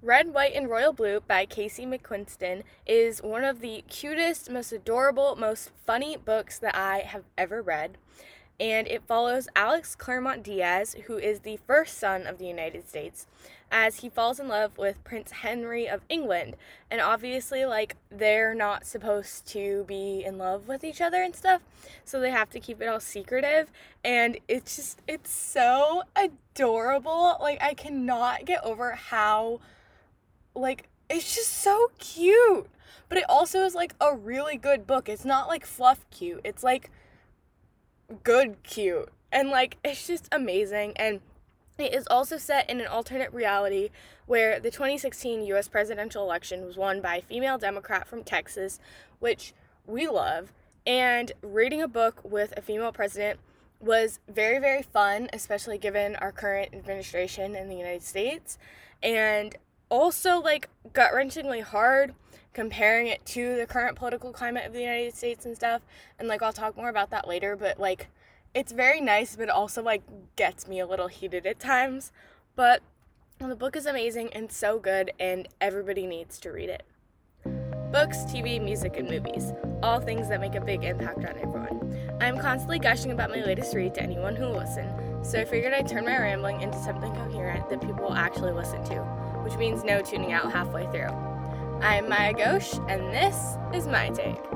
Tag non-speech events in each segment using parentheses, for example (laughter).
Red, White, and Royal Blue by Casey McQuiston is one of the cutest, most adorable, most funny books that I have ever read. And it follows Alex Claremont Diaz, who is the first son of the United States, as he falls in love with Prince Henry of England. And obviously, like, they're not supposed to be in love with each other and stuff, so they have to keep it all secretive. And it's just, it's so adorable. Like, I cannot get over how like it's just so cute. But it also is like a really good book. It's not like fluff cute. It's like good cute. And like it's just amazing and it is also set in an alternate reality where the 2016 US presidential election was won by a female Democrat from Texas, which we love. And reading a book with a female president was very, very fun, especially given our current administration in the United States. And also like gut wrenchingly hard comparing it to the current political climate of the United States and stuff. And like I'll talk more about that later, but like it's very nice, but also like gets me a little heated at times. But the book is amazing and so good, and everybody needs to read it. Books, TV, music, and movies. All things that make a big impact on everyone. I'm constantly gushing about my latest read to anyone who will listen, so I figured I'd turn my rambling into something coherent that people will actually listen to which means no tuning out halfway through. I'm Maya Ghosh, and this is my take.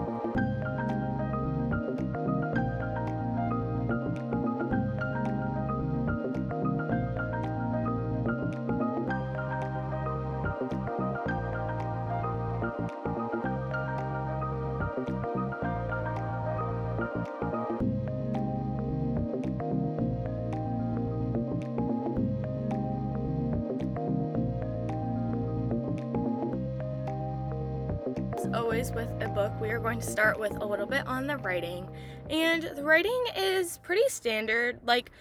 We are going to start with a little bit on the writing. And the writing is pretty standard, like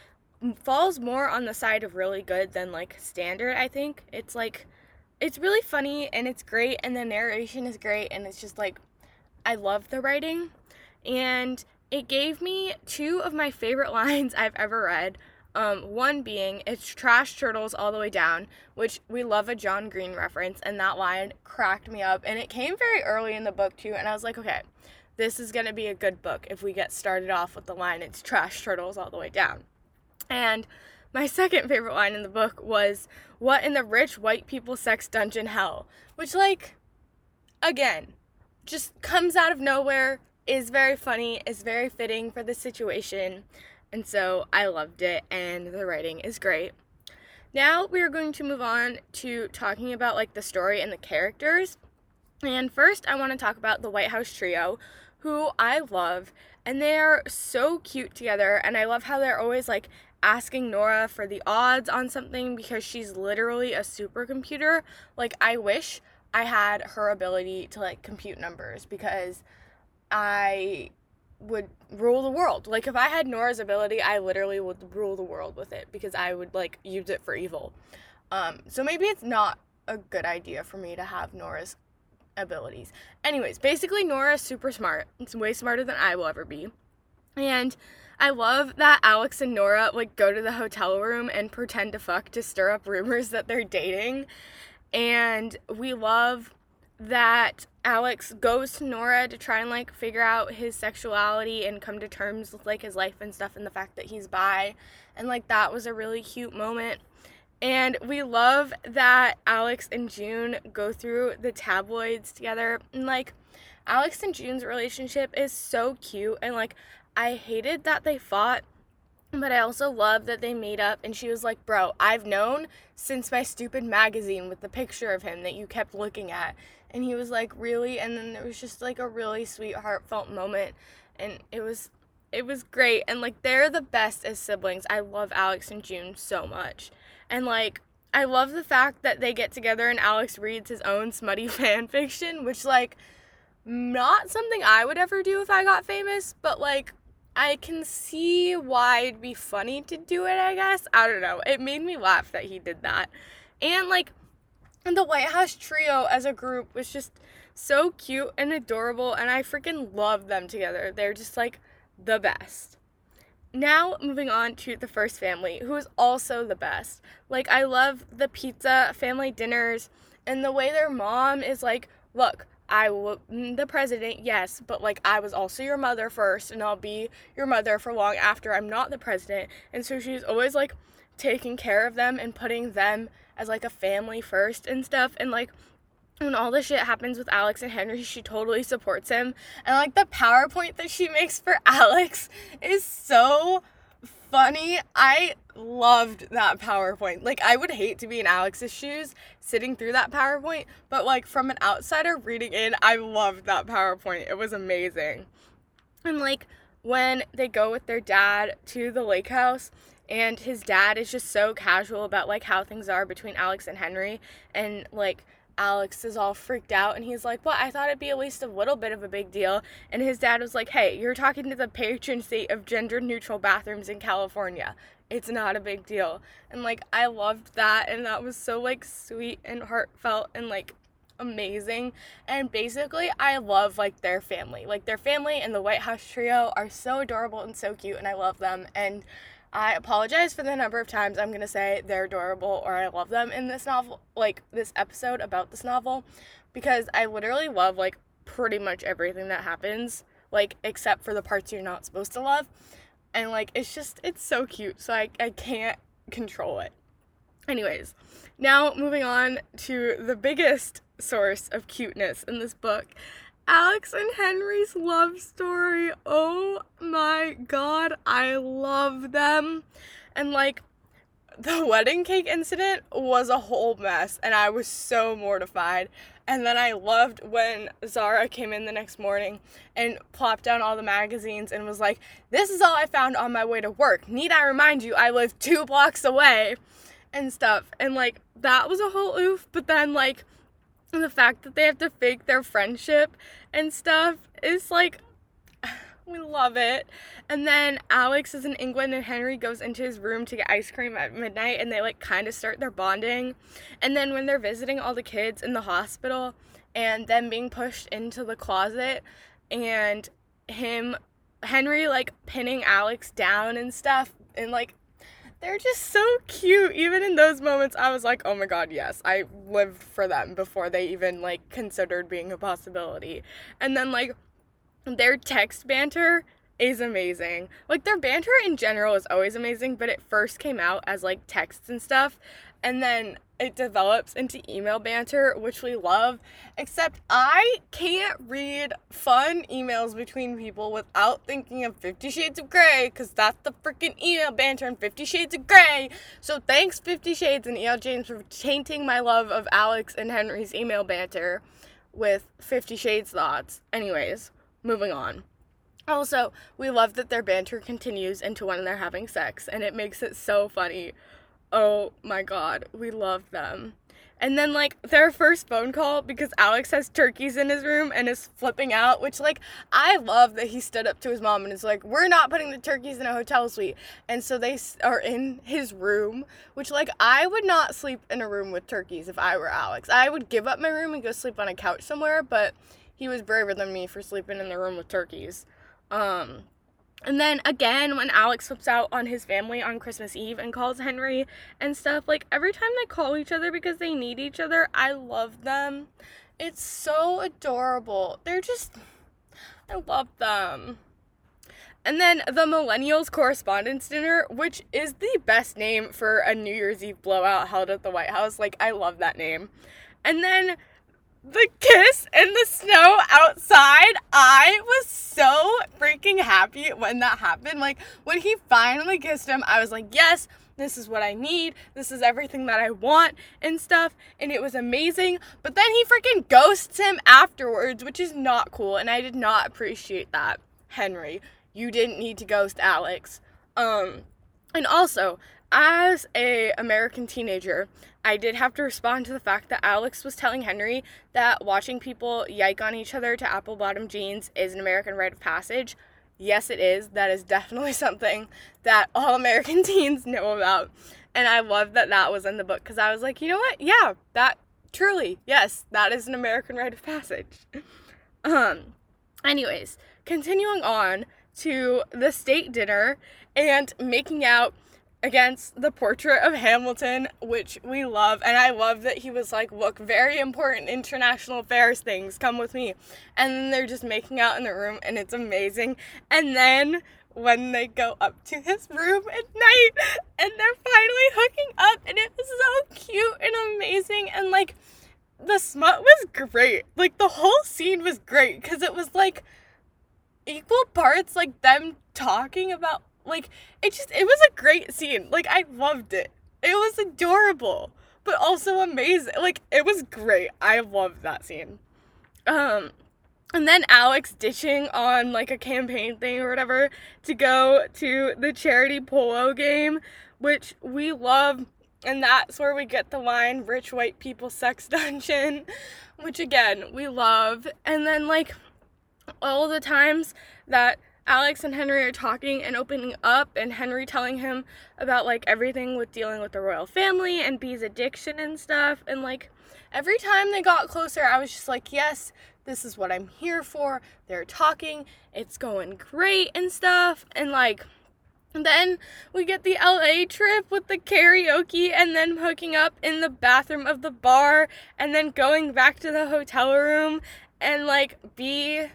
falls more on the side of really good than like standard, I think. It's like it's really funny and it's great and the narration is great and it's just like I love the writing. And it gave me two of my favorite (laughs) lines I've ever read. Um, one being, it's trash turtles all the way down, which we love a John Green reference, and that line cracked me up. And it came very early in the book, too, and I was like, okay, this is gonna be a good book if we get started off with the line, it's trash turtles all the way down. And my second favorite line in the book was, What in the rich white people sex dungeon hell? Which, like, again, just comes out of nowhere, is very funny, is very fitting for the situation. And so I loved it, and the writing is great. Now we are going to move on to talking about like the story and the characters. And first, I want to talk about the White House Trio, who I love, and they are so cute together. And I love how they're always like asking Nora for the odds on something because she's literally a supercomputer. Like, I wish I had her ability to like compute numbers because I would rule the world. Like if I had Nora's ability, I literally would rule the world with it because I would like use it for evil. Um, so maybe it's not a good idea for me to have Nora's abilities. Anyways, basically Nora is super smart. It's way smarter than I will ever be. And I love that Alex and Nora like go to the hotel room and pretend to fuck to stir up rumors that they're dating. And we love that Alex goes to Nora to try and like figure out his sexuality and come to terms with like his life and stuff and the fact that he's bi. And like that was a really cute moment. And we love that Alex and June go through the tabloids together. And like Alex and June's relationship is so cute and like I hated that they fought but I also love that they made up and she was like, Bro, I've known since my stupid magazine with the picture of him that you kept looking at. And he was like, Really? And then there was just like a really sweet, heartfelt moment. And it was it was great. And like they're the best as siblings. I love Alex and June so much. And like I love the fact that they get together and Alex reads his own smutty (laughs) fan fiction, which like not something I would ever do if I got famous, but like I can see why it'd be funny to do it, I guess. I don't know. It made me laugh that he did that. And like and the White House trio as a group was just so cute and adorable and I freaking love them together. They're just like the best. now moving on to the first family, who is also the best. Like I love the pizza family dinners and the way their mom is like, look, I will mm, the president, yes, but like I was also your mother first and I'll be your mother for long after I'm not the president. And so she's always like taking care of them and putting them as like a family first and stuff and like when all the shit happens with Alex and Henry, she totally supports him. And like the PowerPoint that she (laughs) makes for Alex is so funny. I loved that PowerPoint. Like I would hate to be in Alex's shoes sitting through that PowerPoint, but like from an outsider reading in, I loved that PowerPoint. It was amazing. And like when they go with their dad to the lake house and his dad is just so casual about like how things are between Alex and Henry and like Alex is all freaked out and he's like, Well, I thought it'd be at least a little bit of a big deal. And his dad was like, Hey, you're talking to the patron saint of gender neutral bathrooms in California. It's not a big deal. And like, I loved that. And that was so like sweet and heartfelt and like amazing. And basically, I love like their family. Like, their family and the White House trio are so adorable and so cute. And I love them. And I apologize for the number of times I'm going to say they're adorable or I love them in this novel, like this episode about this novel, because I literally love like pretty much everything that happens, like except for the parts you're not supposed to love. And like it's just, it's so cute. So I, I can't control it. Anyways, now moving on to the biggest source of cuteness in this book, Alex and Henry's love story. Oh my god, I love them. And like the (laughs) wedding cake incident was a whole mess and I was so mortified. And then I loved when Zahra came in the next morning and plopped down all the magazines and was like, This is all I found on my way to work. Need I remind you, I live two blocks away and stuff. And like, that was a whole oof. But then, like, the fact that they have to fake their friendship and stuff is like (sighs) we love it. And then Alex is in England and Henry goes into his room to get ice cream at midnight and they like kind of start their bonding. And then when they're visiting all the kids in the hospital and them being pushed into the closet and him Henry like pinning Alex down and stuff and like they're just so cute. Even in those moments, I was like, oh my god, yes, I lived for them before they even like considered being a possibility. And then like their text banter is amazing. Like their banter in general is always amazing, but it first came out as like texts and stuff. And then it develops into email banter, which we love. Except I can't read fun emails between people without thinking of Fifty Shades of Grey, because that's the freaking email banter in Fifty Shades of Grey. So thanks, Fifty Shades and E.L. James, for tainting my love of Alex and Henry's email banter with Fifty Shades thoughts. Anyways, moving on. Also, we love that their banter continues into when they're having sex, and it makes it so funny oh my god, we love them. And then like their first phone call because Alex has turkeys in his room and is flipping out, which like I love that he stood up to his mom and is like, "We're not putting the turkeys in a hotel suite." And so they are in his room, which like I would not sleep in a room with turkeys if I were Alex. I would give up my room and go sleep on a couch somewhere, but he was braver than me for sleeping in the room with turkeys. Um and then again, when Alex flips out on his family on Christmas Eve and calls Henry and stuff, like every time they call each other because they need each other, I love them. It's so adorable. They're just, I love them. And then the Millennials Correspondence Dinner, which is the best name for a New Year's Eve blowout held at the White House. Like, I love that name. And then the kiss in the snow outside, I was so freaking happy when that happened. Like, when he finally kissed him, I was like, yes, this is what I need. This is everything that I want and stuff. And it was amazing. But then he freaking ghosts him afterwards, which is not cool. And I did not appreciate that. Henry, you didn't need to ghost Alex. Um, and also, as a American teenager, I did have to respond to the fact that Alex was telling Henry that watching people yike on each other to apple bottom jeans is an American rite of passage. Yes, it is. That is definitely (laughs) something that all American (laughs) teens know about. And I love that that was in the book because I was like, you know what? Yeah, that truly, yes, that is an American rite of passage. (laughs) um, anyways, continuing on, to the state dinner and making out against the portrait of Hamilton, which we love. And I love that he was like, Look, very important international affairs things, come with me. And then they're just making out in the room, and it's amazing. And then when they go up to his room at night and they're finally hooking up, and it was so cute and amazing. And like, the smut was great. Like, the whole scene was great because it was like equal parts like them talking about like it just it was a great scene. Like I loved it. It was adorable, but also amazing. Like it was great. I loved that scene. Um and then Alex ditching on like a campaign thing or whatever to go to the charity polo game, which we love. And that's where we get the line rich white people sex (laughs) dungeon, which again, we love. And then like all the times that Alex and Henry are talking and opening up, and Henry telling him about like everything with dealing with the royal family and Bea's addiction and stuff. And like every time they got closer, I was just like, yes, this is what I'm here for. They're talking, it's going great and stuff. And like, then we get the LA trip with the karaoke and then hooking up in the bathroom of the bar and then going back to the hotel room and like Bee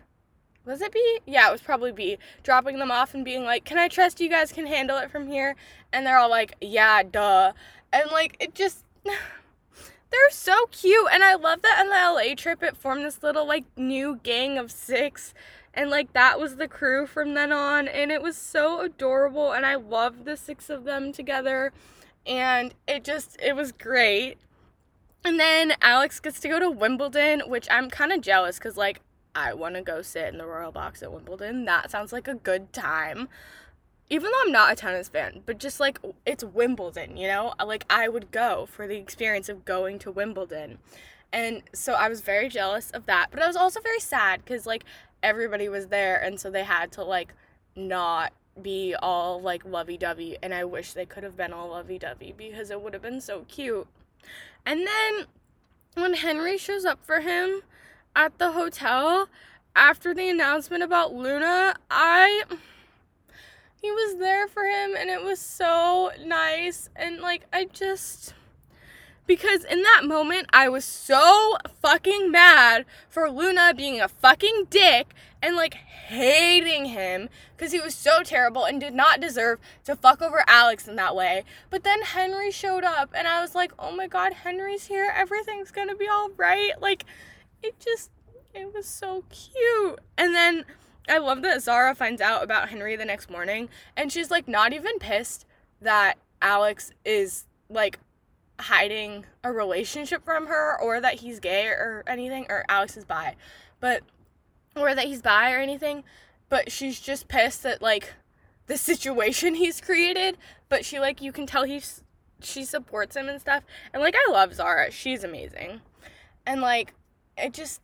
was it Bea? Yeah, it was probably Bea. Dropping them off and being like, "Can I trust you guys can handle it from here?" And they're all like, "Yeah, duh." And like it just (sighs) they're so cute and I love that on the LA trip it formed this little like new gang of 6 and like that was the crew from then on and it was so adorable and I loved the six of them together and it just it was great. And then Alex gets to go to Wimbledon, which I'm kind of jealous cuz like I want to go sit in the Royal Box at Wimbledon. That sounds like a good time. Even though I'm not a tennis fan, but just like it's Wimbledon, you know? Like I would go for the experience of going to Wimbledon. And so I was very jealous of that, but I was also very sad cuz like everybody was there and so they had to like not be all like lovey-dovey and I wish they could have been all lovey-dovey because it would have been so cute. And then when Henry shows up for him, at the hotel after the announcement about Luna, I he was there for him and it was so nice and like I just because in that moment I was so fucking mad for Luna being a fucking dick and like hating him because he was so terrible and did not deserve to fuck over Alex in that way. But then Henry showed up and I was like, "Oh my god, Henry's here. Everything's to be all right." Like it just it was so cute. And then I love that Zahra finds out about Henry the next morning and she's like not even pissed that Alex is like hiding a relationship from her or that he's gay or anything or Alex is bi. But or that he's bi or anything, but she's just pissed that like the (laughs) situation he's created, but she like you can tell he's she supports him and stuff. And like I love Zahra. She's amazing. And like it just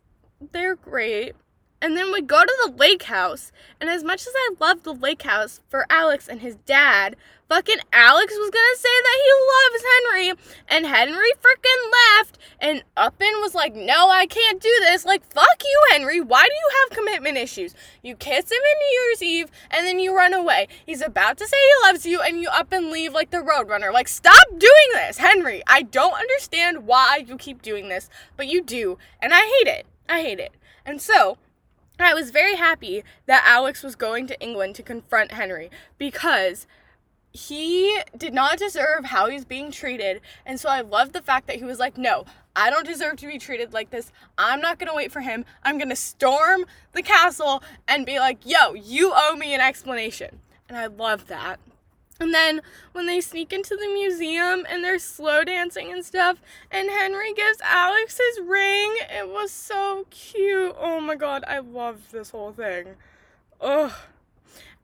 they're great. And then we go to the lake house. And as much as I love the lake house for Alex and his dad, fucking Alex was gonna say that he loves Henry. And Henry freaking left. And Uppin was like, no, I can't do this. Like, fuck you, Henry. Why do you have commitment issues? You kiss him in New Year's Eve and then you run away. He's about to say he loves you and you up and leave like the Roadrunner. Like, stop doing this, Henry. I don't understand why you keep doing this, but you do. And I hate it. I hate it. And so, I was very happy that Alex was going to England to confront Henry because he did not deserve how he's being treated. And so I love the fact that he was like, no, I don't deserve to be treated like this. I'm not going to wait for him. I'm going to storm the castle and be like, yo, you owe me an explanation. And I love that. And then when they sneak into the museum and they're slow dancing and stuff, and Henry gives Alex his ring, it was so cute. Oh my god, I love this whole thing. Ugh.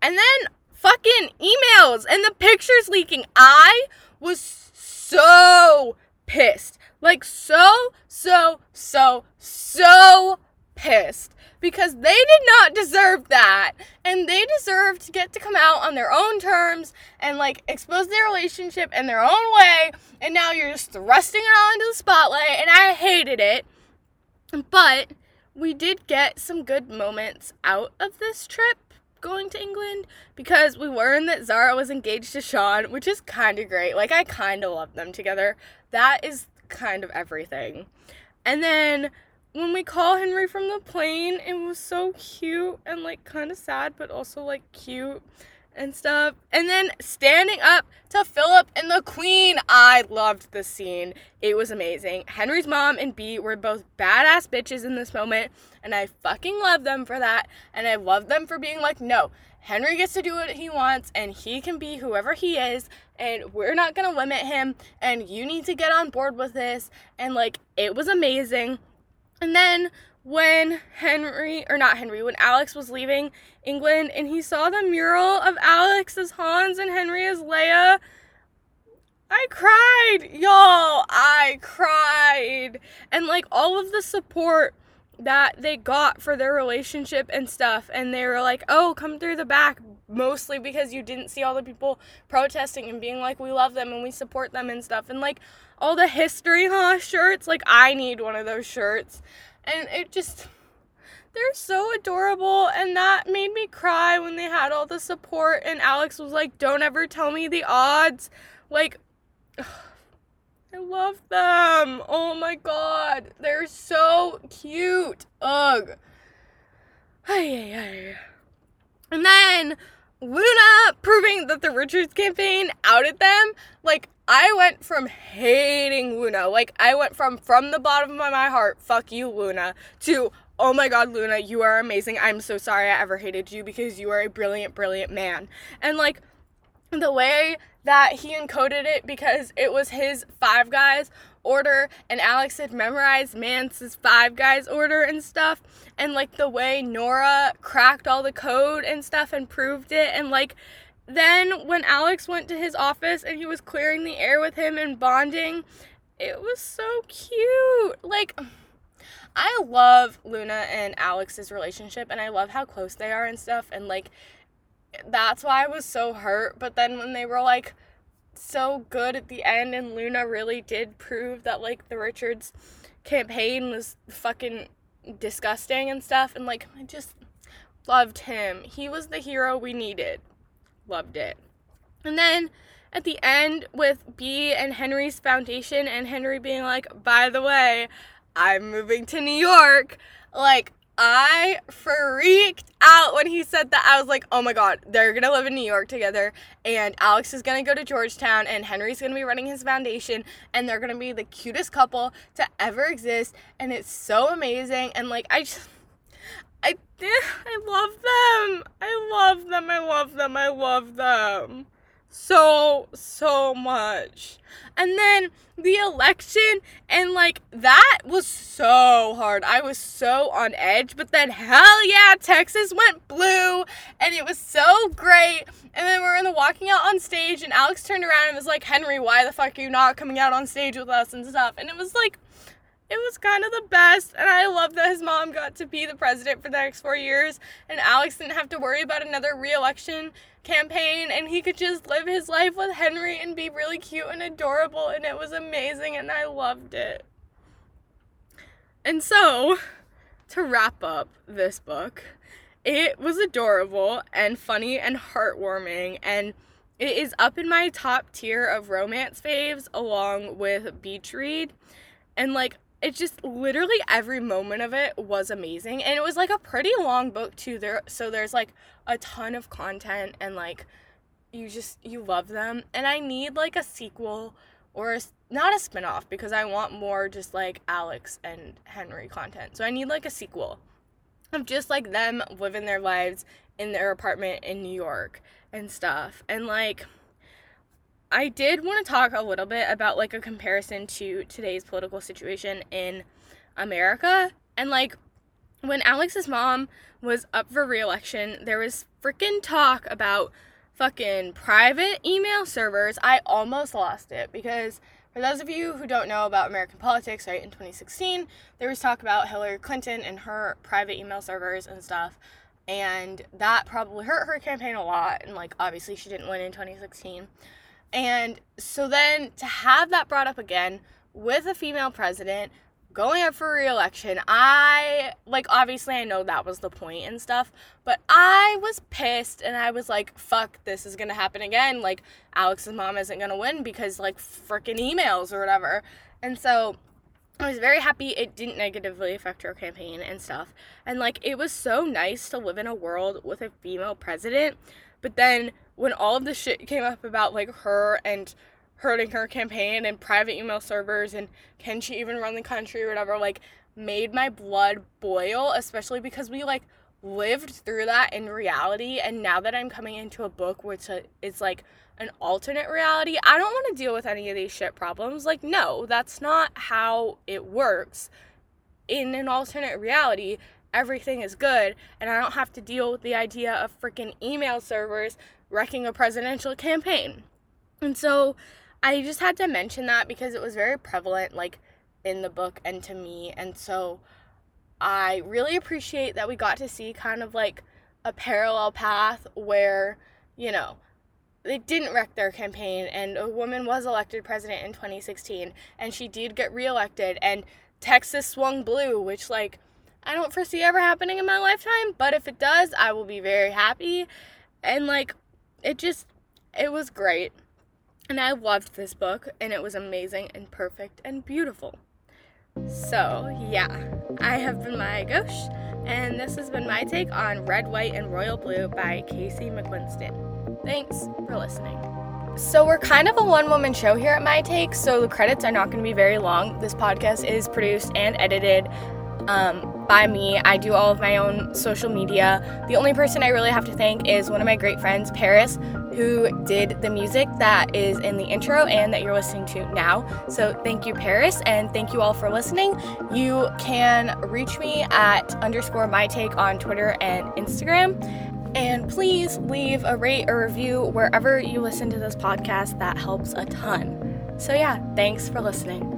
And then fucking emails and the pictures leaking. I was so pissed. Like, so, so, so, so pissed because they did not deserve that and they deserve to get to come out on their own terms and like expose their relationship in their own way and now you're just thrusting it all into the spotlight and I hated it but we did get some good moments out of this trip going to England because we learned that Zahra was engaged to Shaan, which is kind of great. Like, I kind of love them together. That is kind of everything. And then when we call Henry from the plane, it was so cute and like kind of sad, but also like cute and stuff. And then standing up to Philip and the Queen. I loved the scene. It was amazing. Henry's mom and Bea were both badass bitches in this moment, and I fucking love them for that. And I love them for being like, no, Henry gets to do what he wants, and he can be whoever he is, and we're not gonna limit him, and you need to get on board with this. And like, it was amazing. And then when Henry, or not Henry, when Alex was leaving England and he saw the mural of Alex as Hans and Henry as Leia, I cried, y'all. I cried. And like all of the support that they got for their relationship and stuff, and they were like, oh, come through the back, mostly because you didn't see all the people protesting and being like, we love them and we support them and stuff. And like all the history, huh, shirts, like I need one of those shirts. And it just they're so adorable. And that made me cry when they had all the support. And Alex was like don't ever tell me the odds. Like (sighs) I love them. Oh my god. They're so cute. Ugh. And then Luna proving that the Richards campaign outed them like I went from hating Luna, like I went from from the bottom of my heart, fuck you Luna, to oh my god Luna, you are amazing. I'm so sorry I ever hated you because you are a brilliant brilliant man. And like (laughs) the way that he encoded it because it was his five guys order and Alex had memorized Mance's five guys order and stuff and like the way Nora cracked all the code and stuff and proved it and like then, when Alex went to his office and he was clearing the air with him and bonding, it was so cute. Like, I love Luna and Alex's relationship and I love how close they are and stuff. And, like, that's why I was so hurt. But then, when they were like so good at the end and Luna really did prove that, like, the Richards campaign was fucking disgusting and stuff, and, like, I just loved him. He was the hero we needed loved it. And then at the end with Bea and Henry's foundation and Henry being like, by the way, I'm moving to New York. Like, I freaked out when he said that. I was like, oh my god, they're gonna live in New York together, and Alex is gonna go to Georgetown, and Henry's gonna be running his foundation, and they're gonna be the cutest couple to ever exist, and it's so amazing. And like, I just I (laughs) I love them. I love them. I love them. I love them. So so much. And then the election and like that was so hard. I was so on edge, but then hell yeah, Texas went blue and it was so great. And then we are in the walking out on stage and Alex turned around and was like, "Henry, why the fuck are you not coming out on stage with us and stuff?" And it was like it was kind of the best and i love that his mom got to be the president for the next four years and alex didn't have to worry about another re-election campaign and he could just live his life with henry and be really cute and adorable and it was amazing and i loved it. And so to wrap up this book it was adorable and funny and heartwarming and it is up in my top tier of romance faves along with beach read. And like it's just literally every moment of it was amazing and it was like a pretty long book too there so there's like a ton of content and like you just you love them and i need like a sequel or a, not a spin-off because i want more just like alex and henry content so i need like a sequel of just like them living their lives in their apartment in new york and stuff and like I did want to talk a little bit about like a comparison to today's political situation in America. And like when Alex's mom was up for reelection, there was freaking talk about fucking private email servers. I almost lost it because for those of you who don't know about American politics, right, in 2016, there was talk about Hillary Clinton and her private email servers and stuff. And that probably hurt her campaign a lot. And like, obviously, she didn't win in 2016. And so then to have that brought up again with a female president, going up for re-election. I like obviously I know that was the point and stuff, but I was pissed and I was like, fuck, this is to happen again. Like Alex's mom isn't to win because like freaking emails or whatever. And so I was very happy it didn't negatively affect her campaign and stuff. And like it was so nice to live in a world with a female president. But then when all of the shit came up about like her and hurting her campaign and private email servers and can she even run the country or whatever like made my blood boil especially because we like lived through that in reality. And now that I'm coming into a book which uh, is like an alternate reality I don't want to deal with any of these shit problems. Like no that's not how it works. In an alternate reality everything is good and I don't have to deal with the idea of freaking email servers wrecking a presidential campaign and so I just had to mention that because it was very prevalent, like in the book and to me. And so I really appreciate that we got to see kind of like a parallel path where, you know, they didn't wreck their campaign and a woman was elected president in 2016 and she did get reelected and Texas swung blue, which like I don't foresee ever happening in my lifetime, but if it does, I will be very happy. And like it just it was great. And I loved this book, and it was amazing and perfect and beautiful. So, yeah, I have been Maya Ghosh, and this has been my take on Red, White, and Royal Blue by Casey McQuiston. Thanks for listening. So, we're kind of a one woman show here at My Take, so the credits are not going to be very long. This podcast is produced and edited um, by me. I do all of my own social media. The only person I really have to thank is one of my great friends, Paris, who did the music that is in the intro and that you're listening to now. So thank you, Paris, and thank you all for listening. You can reach me at underscore my take on Twitter and Instagram. And please leave a rate or review wherever you listen to this podcast. That helps a ton. So, yeah, thanks for listening.